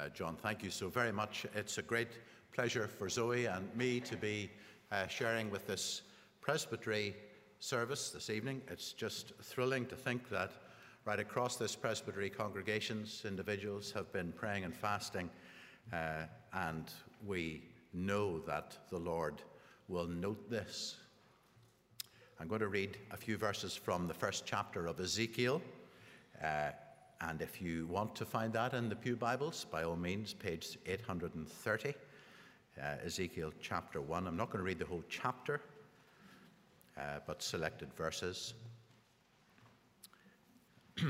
Uh, John, thank you so very much. It's a great pleasure for Zoe and me to be uh, sharing with this presbytery service this evening. It's just thrilling to think that right across this presbytery congregations, individuals have been praying and fasting, uh, and we know that the Lord will note this. I'm going to read a few verses from the first chapter of Ezekiel. And if you want to find that in the Pew Bibles, by all means, page 830, uh, Ezekiel chapter 1. I'm not going to read the whole chapter, uh, but selected verses.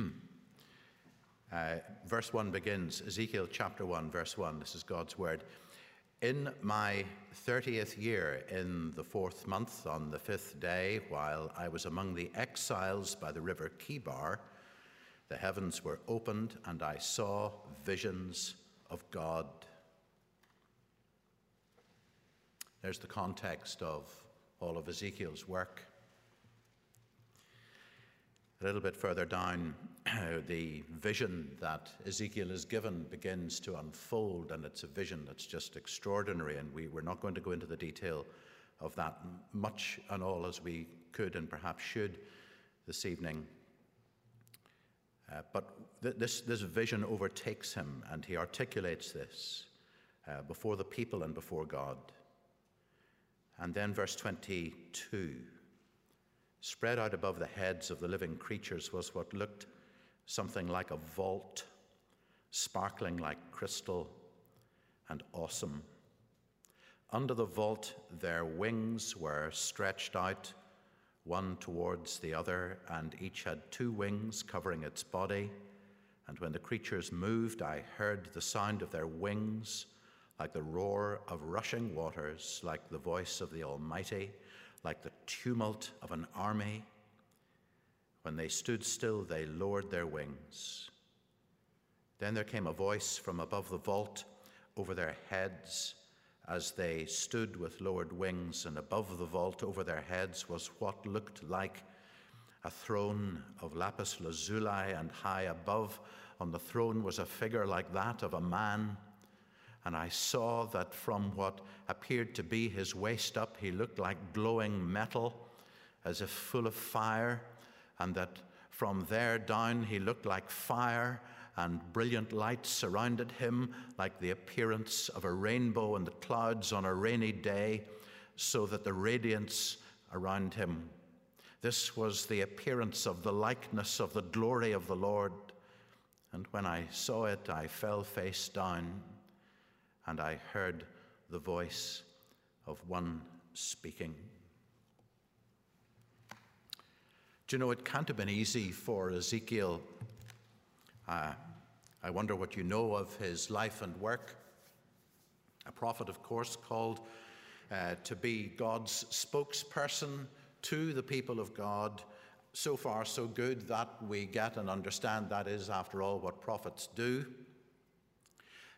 uh, verse 1 begins, Ezekiel chapter 1, verse 1. This is God's word. In my 30th year, in the fourth month, on the fifth day, while I was among the exiles by the river Chebar, the heavens were opened, and I saw visions of God. There's the context of all of Ezekiel's work. A little bit further down, the vision that Ezekiel is given begins to unfold, and it's a vision that's just extraordinary. And we, we're not going to go into the detail of that much and all as we could and perhaps should this evening. Uh, but th- this, this vision overtakes him, and he articulates this uh, before the people and before God. And then, verse 22 spread out above the heads of the living creatures was what looked something like a vault, sparkling like crystal and awesome. Under the vault, their wings were stretched out one towards the other, and each had two wings covering its body. And when the creatures moved, I heard the sound of their wings, like the roar of rushing waters, like the voice of the Almighty, like the tumult of an army. When they stood still, they lowered their wings. Then there came a voice from above the vault over their heads as they stood with lowered wings, and above the vault over their heads was what looked like a throne of lapis lazuli, and high above on the throne was a figure like that of a man. And I saw that from what appeared to be his waist up, he looked like glowing metal, as if full of fire, and that from there down he looked like fire and brilliant light surrounded him like the appearance of a rainbow in the clouds on a rainy day, so that the radiance around him. This was the appearance of the likeness of the glory of the Lord. And when I saw it, I fell face down, and I heard the voice of one speaking. Do you know, it can't have been easy for Ezekiel uh, I wonder what you know of his life and work. A prophet, of course, called uh, to be God's spokesperson to the people of God. So far, so good that we get and understand that is, after all, what prophets do.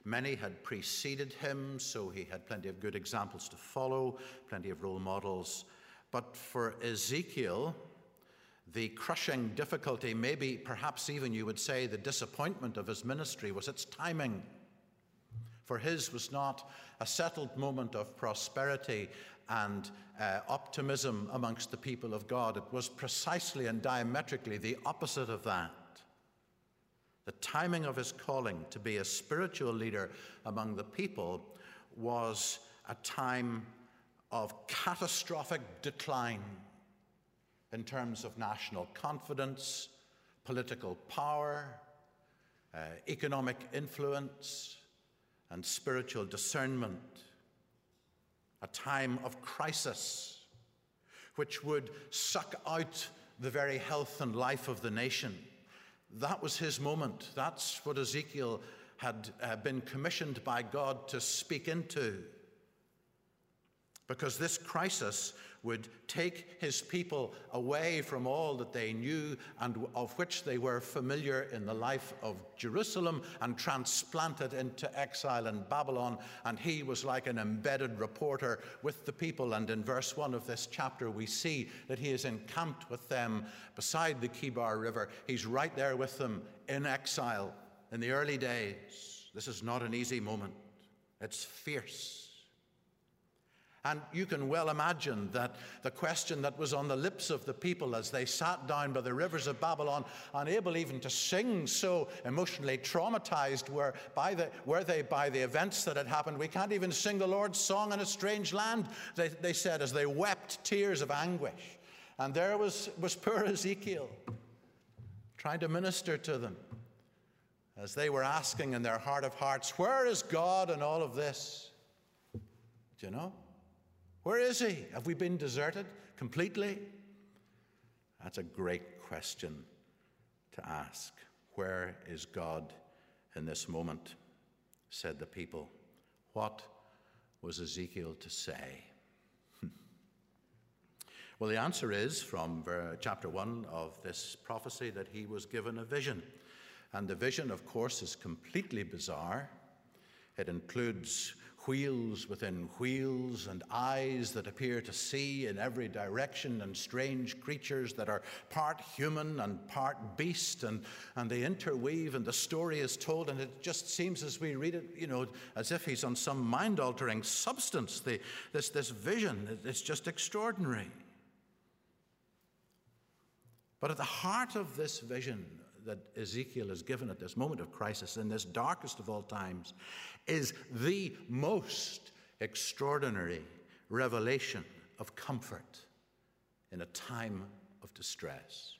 Many had preceded him, so he had plenty of good examples to follow, plenty of role models. But for Ezekiel, the crushing difficulty, maybe perhaps even you would say the disappointment of his ministry, was its timing. For his was not a settled moment of prosperity and uh, optimism amongst the people of God. It was precisely and diametrically the opposite of that. The timing of his calling to be a spiritual leader among the people was a time of catastrophic decline in terms of national confidence, political power, uh, economic influence, and spiritual discernment. A time of crisis which would suck out the very health and life of the nation. That was his moment. That's what Ezekiel had uh, been commissioned by God to speak into because this crisis would take his people away from all that they knew and of which they were familiar in the life of Jerusalem and transplant it into exile in Babylon. And he was like an embedded reporter with the people. And in verse 1 of this chapter, we see that he is encamped with them beside the Chebar River. He's right there with them in exile in the early days. This is not an easy moment, it's fierce. And you can well imagine that the question that was on the lips of the people as they sat down by the rivers of Babylon, unable even to sing, so emotionally traumatized were, by the, were they by the events that had happened. We can't even sing the Lord's song in a strange land, they, they said, as they wept tears of anguish. And there was, was poor Ezekiel trying to minister to them as they were asking in their heart of hearts, Where is God in all of this? Do you know? Where is he? Have we been deserted completely? That's a great question to ask. Where is God in this moment? said the people. What was Ezekiel to say? well, the answer is from chapter 1 of this prophecy that he was given a vision. And the vision, of course, is completely bizarre. It includes wheels within wheels, and eyes that appear to see in every direction, and strange creatures that are part human and part beast, and, and they interweave, and the story is told, and it just seems as we read it, you know, as if he's on some mind altering substance. The, this, this vision, it's just extraordinary. But at the heart of this vision that Ezekiel is given at this moment of crisis, in this darkest of all times, is the most extraordinary revelation of comfort in a time of distress.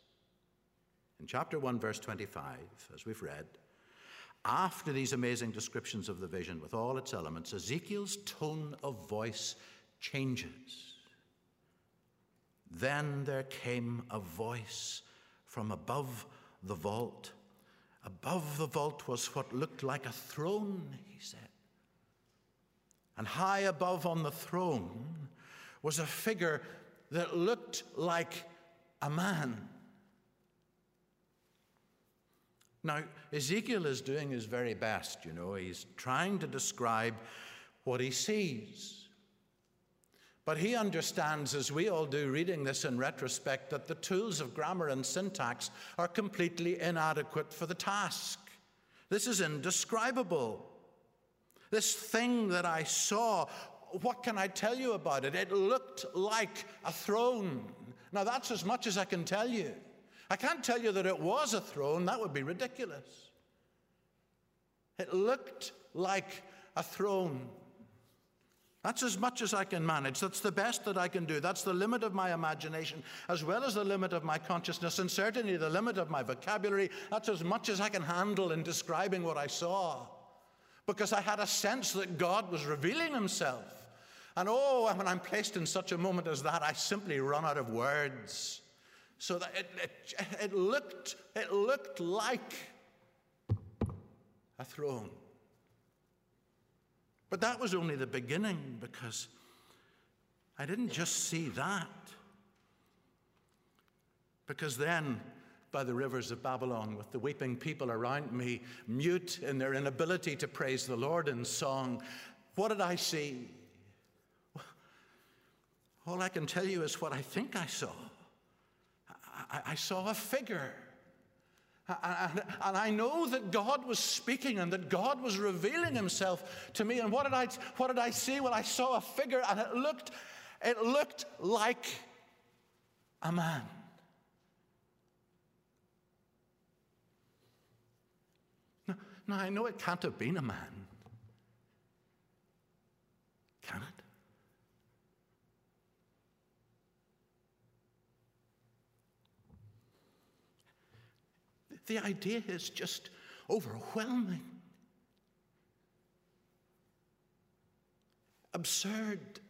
In chapter 1, verse 25, as we've read, after these amazing descriptions of the vision with all its elements, Ezekiel's tone of voice changes. Then there came a voice from above the vault. Above the vault was what looked like a throne, he said. And high above on the throne was a figure that looked like a man. Now, Ezekiel is doing his very best, you know. He's trying to describe what he sees. But he understands, as we all do, reading this in retrospect, that the tools of grammar and syntax are completely inadequate for the task. This is indescribable. This thing that I saw, what can I tell you about it? It looked like a throne. Now, that's as much as I can tell you. I can't tell you that it was a throne, that would be ridiculous. It looked like a throne. That's as much as I can manage. That's the best that I can do. That's the limit of my imagination, as well as the limit of my consciousness, and certainly the limit of my vocabulary. That's as much as I can handle in describing what I saw. Because I had a sense that God was revealing Himself. And oh, when I'm placed in such a moment as that, I simply run out of words. So that it, it, it looked, it looked like a throne. But that was only the beginning because I didn't just see that. Because then, by the rivers of Babylon, with the weeping people around me, mute in their inability to praise the Lord in song, what did I see? All I can tell you is what I think I saw. I, I saw a figure and, and, I know that God was speaking and that God was revealing himself to me. And what did I, what did I see? Well, I saw a figure and it looked, it looked like a man. Now, now I know it can't have been a man. Can it? The idea is just overwhelming, absurd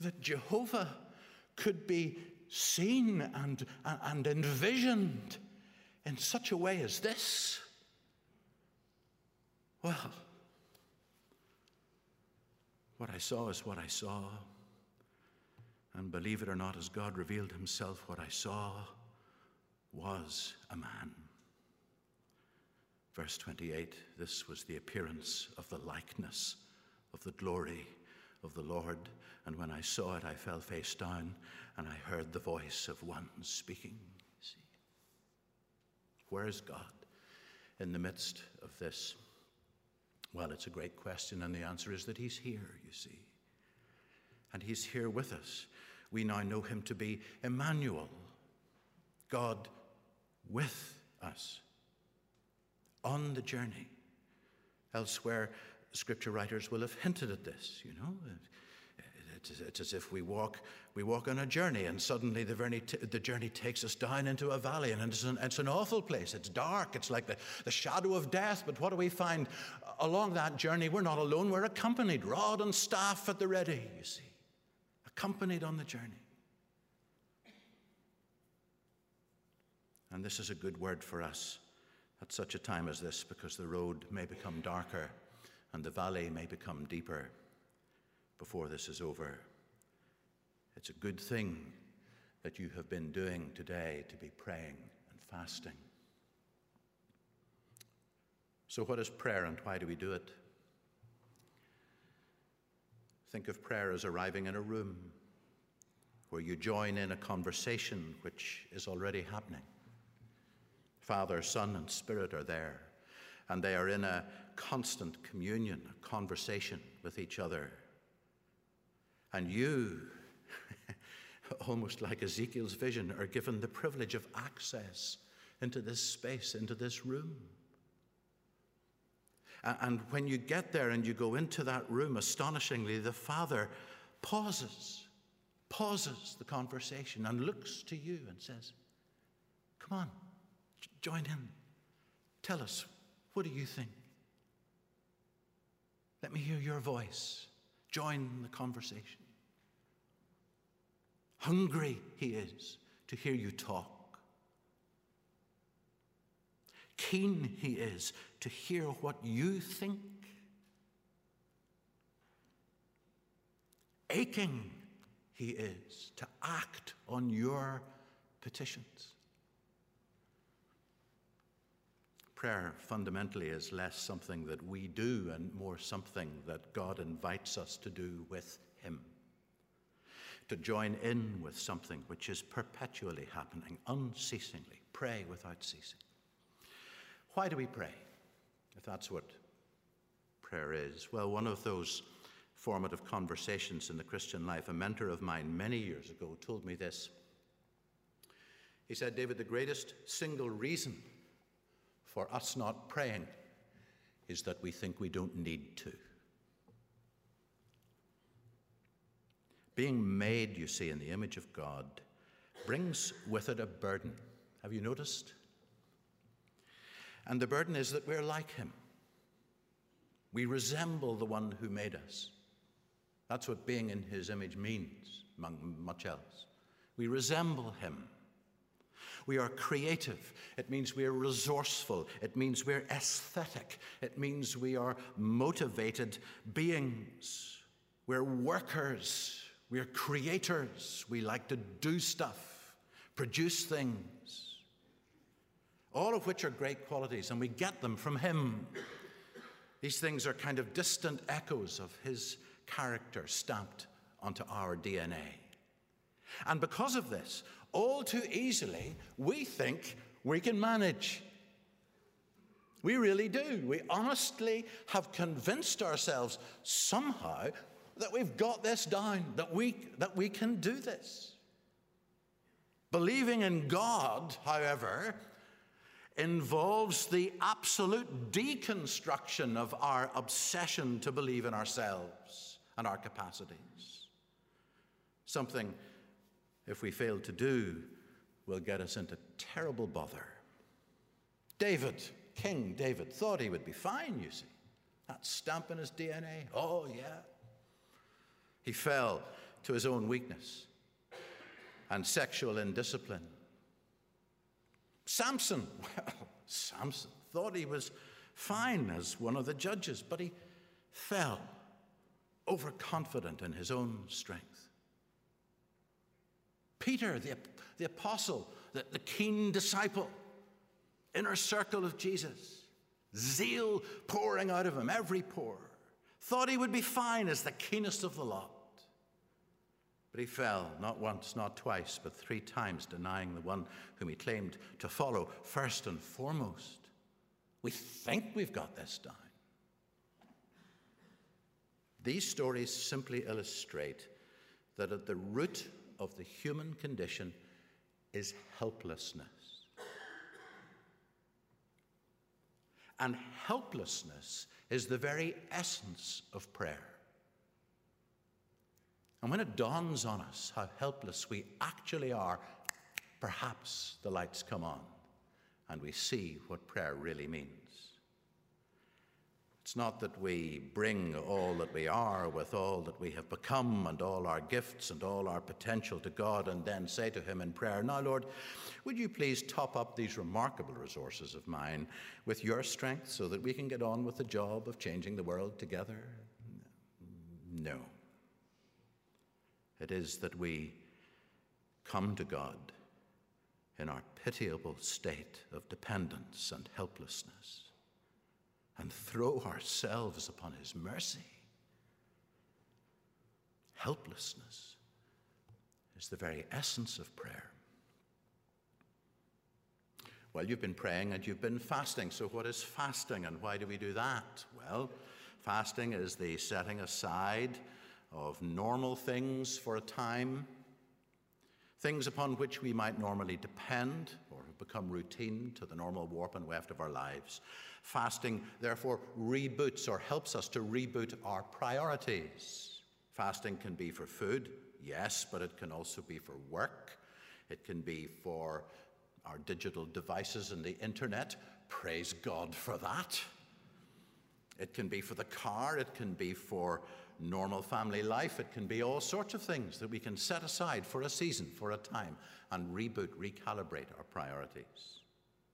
that Jehovah could be seen and, and envisioned in such a way as this. Well, what I saw is what I saw. And believe it or not, as God revealed Himself, what I saw was a man. Verse 28 this was the appearance of the likeness of the glory of the Lord. And when I saw it, I fell face down and I heard the voice of one speaking. See, where is God in the midst of this? Well, it's a great question, and the answer is that He's here, you see. And He's here with us. We now know Him to be Emmanuel, God with us on the journey. Elsewhere, scripture writers will have hinted at this, you know. It's, as if we walk, we walk on a journey, and suddenly the, journey, the journey takes us down into a valley, and it's an, it's an awful place. It's dark. It's like the, the shadow of death. But what do we find along that journey? We're not alone. We're accompanied, rod and staff at the ready. You see, accompanied on the journey. And this is a good word for us at such a time as this because the road may become darker and the valley may become deeper before this is over. It's a good thing that you have been doing today to be praying and fasting. So, what is prayer and why do we do it? Think of prayer as arriving in a room where you join in a conversation which is already happening. Father, Son, and Spirit are there, and they are in a constant communion, a conversation with each other. And you, almost like Ezekiel's vision, are given the privilege of access into this space, into this room. And when you get there and you go into that room, astonishingly, the Father pauses, pauses the conversation and looks to you and says, Come on, join in. Tell us, what do you think? Let me hear your voice. Join the conversation. Hungry he is to hear you talk. Keen he is to hear what you think. Aching he is to act on your petitions. Prayer fundamentally is less something that we do and more something that God invites us to do with Him. To join in with something which is perpetually happening, unceasingly. Pray without ceasing. Why do we pray? If that's what prayer is. Well, one of those formative conversations in the Christian life, a mentor of mine many years ago told me this. He said, David, the greatest single reason for us not praying is that we think we don't need to. Being made, you see, in the image of God brings with it a burden. Have you noticed? And the burden is that we're like Him. We resemble the one who made us. That's what being in His image means, among much else. We resemble Him. We are creative. It means we are resourceful. It means we're aesthetic. It means we are motivated beings. We're workers. We're creators. We like to do stuff, produce things. All of which are great qualities, and we get them from Him. These things are kind of distant echoes of His character stamped onto our DNA. And because of this, all too easily, we think we can manage. We really do. We honestly have convinced ourselves somehow that we've got this down, that we, that we can do this. Believing in God, however, involves the absolute deconstruction of our obsession to believe in ourselves and our capacities. Something if we fail to do, will get us into terrible bother. David, King David, thought he would be fine, you see. That stamp in his DNA. Oh, yeah. He fell to his own weakness and sexual indiscipline. Samson, well, Samson thought he was fine as one of the judges, but he fell, overconfident in his own strength. Peter, the, the apostle, the, the keen disciple, inner circle of Jesus, zeal pouring out of him, every pore, thought he would be fine as the keenest of the lot. But he fell, not once, not twice, but three times, denying the one whom he claimed to follow first and foremost. We think we've got this down. These stories simply illustrate that at the root of the human condition is helplessness. And helplessness is the very essence of prayer. And when it dawns on us how helpless we actually are, perhaps the lights come on and we see what prayer really means. It's not that we bring all that we are with all that we have become and all our gifts and all our potential to God and then say to Him in prayer, Now, Lord, would you please top up these remarkable resources of mine with your strength so that we can get on with the job of changing the world together? No. It is that we come to God in our pitiable state of dependence and helplessness and throw ourselves upon His mercy. Helplessness is the very essence of prayer. Well, you've been praying and you've been fasting. So, what is fasting and why do we do that? Well, fasting is the setting aside of normal things for a time, things upon which we might normally depend or have become routine to the normal warp and weft of our lives. Fasting, therefore, reboots or helps us to reboot our priorities. Fasting can be for food, yes, but it can also be for work. It can be for our digital devices and the internet. Praise God for that. It can be for the car, it can be for normal family life, it can be all sorts of things that we can set aside for a season, for a time, and reboot, recalibrate our priorities.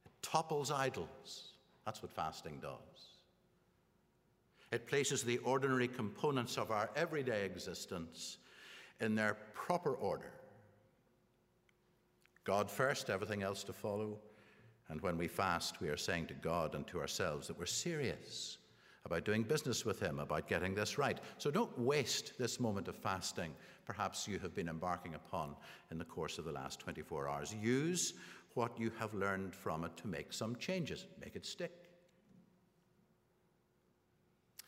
It topples idols. That's what fasting does. It places the ordinary components of our everyday existence in their proper order. God first, everything else to follow. And when we fast, we are saying to God and to ourselves that we're serious about doing business with Him, about getting this right. So don't waste this moment of fasting, perhaps you have been embarking upon in the course of the last 24 hours. Use what you have learned from it to make some changes, make it stick.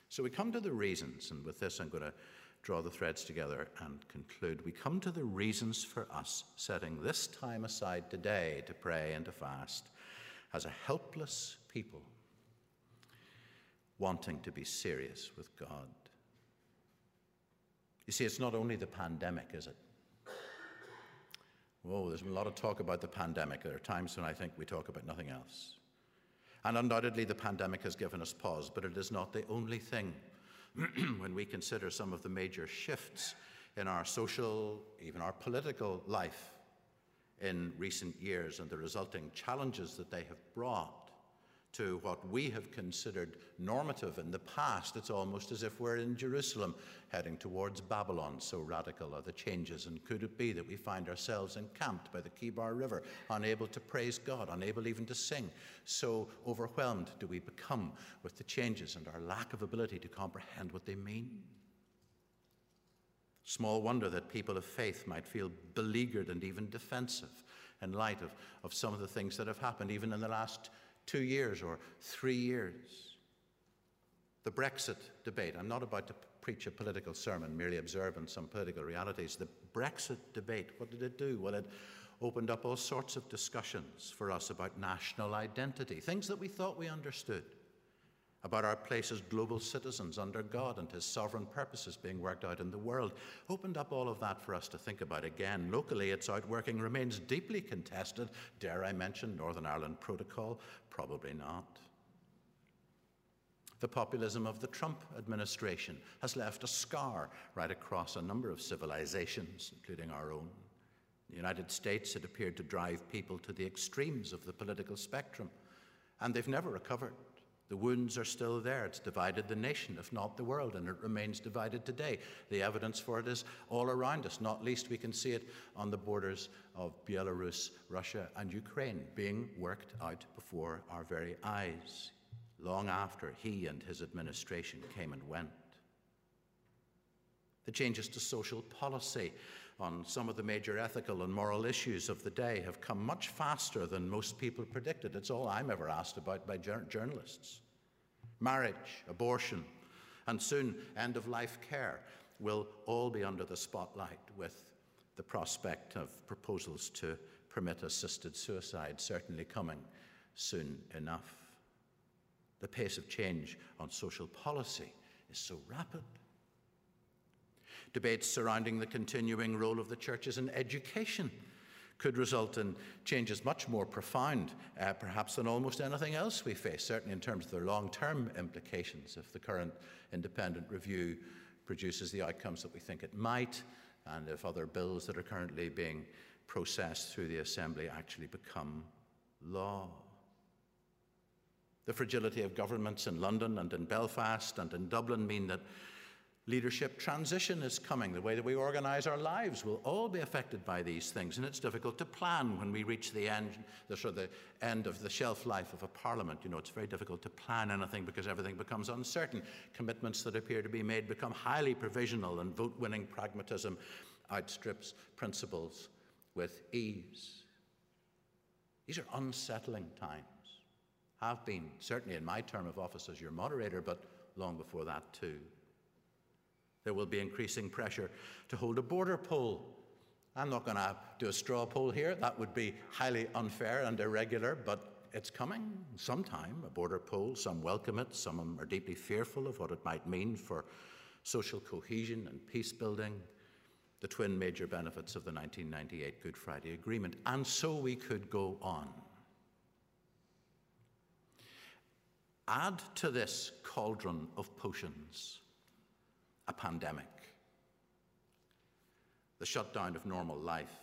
So we come to the reasons, and with this I'm going to draw the threads together and conclude. We come to the reasons for us setting this time aside today to pray and to fast as a helpless people wanting to be serious with God. You see, it's not only the pandemic, is it? Oh, been a lot of talk about the pandemic. There are times when I think we talk about nothing else. And undoubtedly, the pandemic has given us pause, but it is not the only thing. when we consider some of the major shifts in our social, even our political life in recent years and the resulting challenges that they have brought, to what we have considered normative in the past. It's almost as if we're in Jerusalem heading towards Babylon. So radical are the changes. And could it be that we find ourselves encamped by the Chebar River, unable to praise God, unable even to sing? So overwhelmed do we become with the changes and our lack of ability to comprehend what they mean? Small wonder that people of faith might feel beleaguered and even defensive in light of, of some of the things that have happened, even in the last two years or three years. The Brexit debate, I'm not about to preach a political sermon, merely observing some political realities. The Brexit debate, what did it do? Well, it opened up all sorts of discussions for us about national identity, things that we thought we understood about our place as global citizens under God and His sovereign purposes being worked out in the world. Opened up all of that for us to think about again. Locally, its outworking remains deeply contested. Dare I mention Northern Ireland Protocol? Probably not. The populism of the Trump administration has left a scar right across a number of civilizations, including our own. In the United States, it appeared to drive people to the extremes of the political spectrum, and they've never recovered. The wounds are still there. It's divided the nation, if not the world, and it remains divided today. The evidence for it is all around us. Not least, we can see it on the borders of Belarus, Russia, and Ukraine being worked out before our very eyes, long after he and his administration came and went. The changes to social policy on some of the major ethical and moral issues of the day have come much faster than most people predicted. It's all I'm ever asked about by journalists. Marriage, abortion, and soon end of life care will all be under the spotlight with the prospect of proposals to permit assisted suicide certainly coming soon enough. The pace of change on social policy is so rapid. Debates surrounding the continuing role of the churches in education could result in changes much more profound, uh, perhaps, than almost anything else we face, certainly in terms of their long term implications if the current independent review produces the outcomes that we think it might, and if other bills that are currently being processed through the Assembly actually become law. The fragility of governments in London and in Belfast and in Dublin mean that leadership transition is coming. The way that we organise our lives will all be affected by these things, and it's difficult to plan when we reach the end, the, sort of the end of the shelf life of a parliament. You know, it's very difficult to plan anything because everything becomes uncertain. Commitments that appear to be made become highly provisional, and vote-winning pragmatism outstrips principles with ease. These are unsettling times. Have been, certainly in my term of office as your moderator, but long before that too. There will be increasing pressure to hold a border poll. I'm not going to do a straw poll here. That would be highly unfair and irregular, but it's coming sometime, a border poll. Some welcome it, some are deeply fearful of what it might mean for social cohesion and peace building, the twin major benefits of the 1998 Good Friday Agreement. And so we could go on. Add to this cauldron of potions a pandemic, the shutdown of normal life,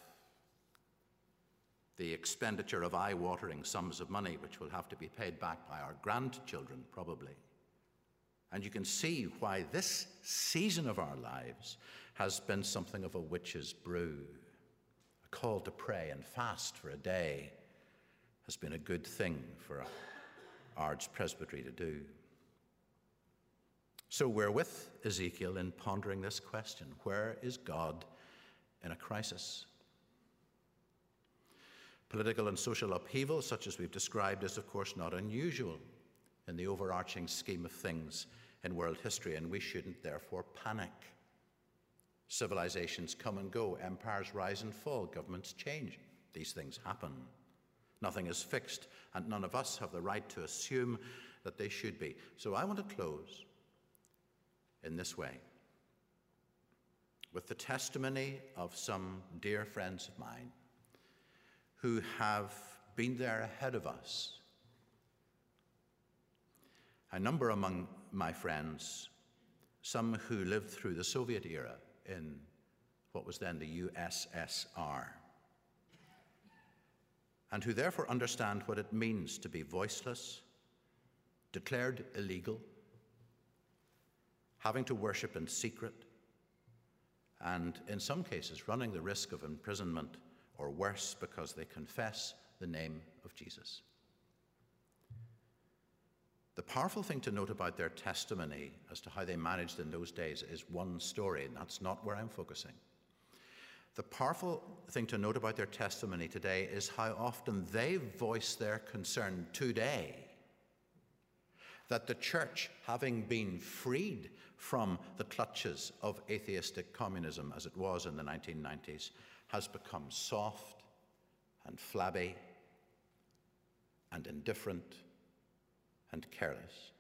the expenditure of eye watering sums of money which will have to be paid back by our grandchildren, probably. And you can see why this season of our lives has been something of a witch's brew. A call to pray and fast for a day has been a good thing for Ards Presbytery to do. So we're with Ezekiel in pondering this question where is God in a crisis? Political and social upheaval, such as we've described, is of course not unusual in the overarching scheme of things in world history, and we shouldn't therefore panic. Civilizations come and go, empires rise and fall, governments change. These things happen. Nothing is fixed, and none of us have the right to assume that they should be. So I want to close in this way with the testimony of some dear friends of mine who have been there ahead of us. A number among my friends, some who lived through the Soviet era in what was then the USSR, and who therefore understand what it means to be voiceless, declared illegal, having to worship in secret, and in some cases running the risk of imprisonment or worse because they confess the name of Jesus. The powerful thing to note about their testimony as to how they managed in those days is one story, and that's not where I'm focusing. The powerful thing to note about their testimony today is how often they voice their concern today that the church, having been freed from the clutches of atheistic communism as it was in the 1990s, has become soft and flabby and indifferent and careless.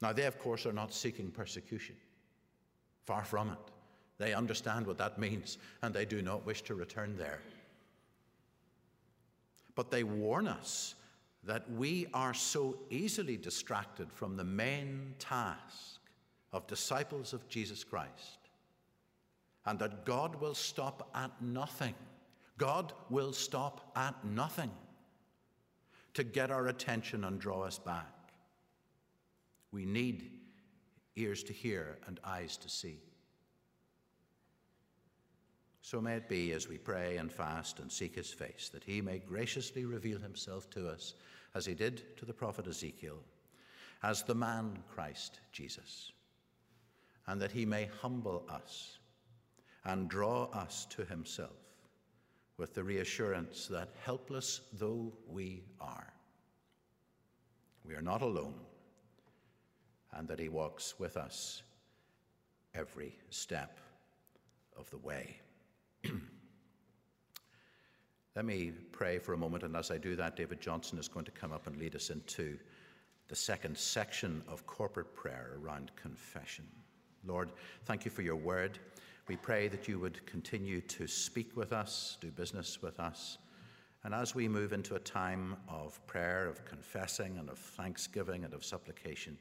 Now, they, of course, are not seeking persecution. Far from it. They understand what that means and they do not wish to return there. But they warn us that we are so easily distracted from the main task of disciples of Jesus Christ, and that God will stop at nothing. God will stop at nothing to get our attention and draw us back. We need ears to hear and eyes to see. So may it be as we pray and fast and seek his face that he may graciously reveal himself to us as he did to the prophet Ezekiel, as the man Christ Jesus, and that he may humble us and draw us to himself with the reassurance that, helpless though we are, we are not alone, and that he walks with us every step of the way. Let me pray for a moment, and as I do that, David Johnson is going to come up and lead us into the second section of corporate prayer around confession. Lord, thank you for your word. We pray that you would continue to speak with us, do business with us. And as we move into a time of prayer, of confessing, and of thanksgiving, and of supplication,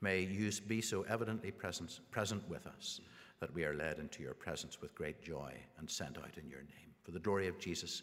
may you be so evidently present, present with us that we are led into your presence with great joy and sent out in your name. For the glory of Jesus,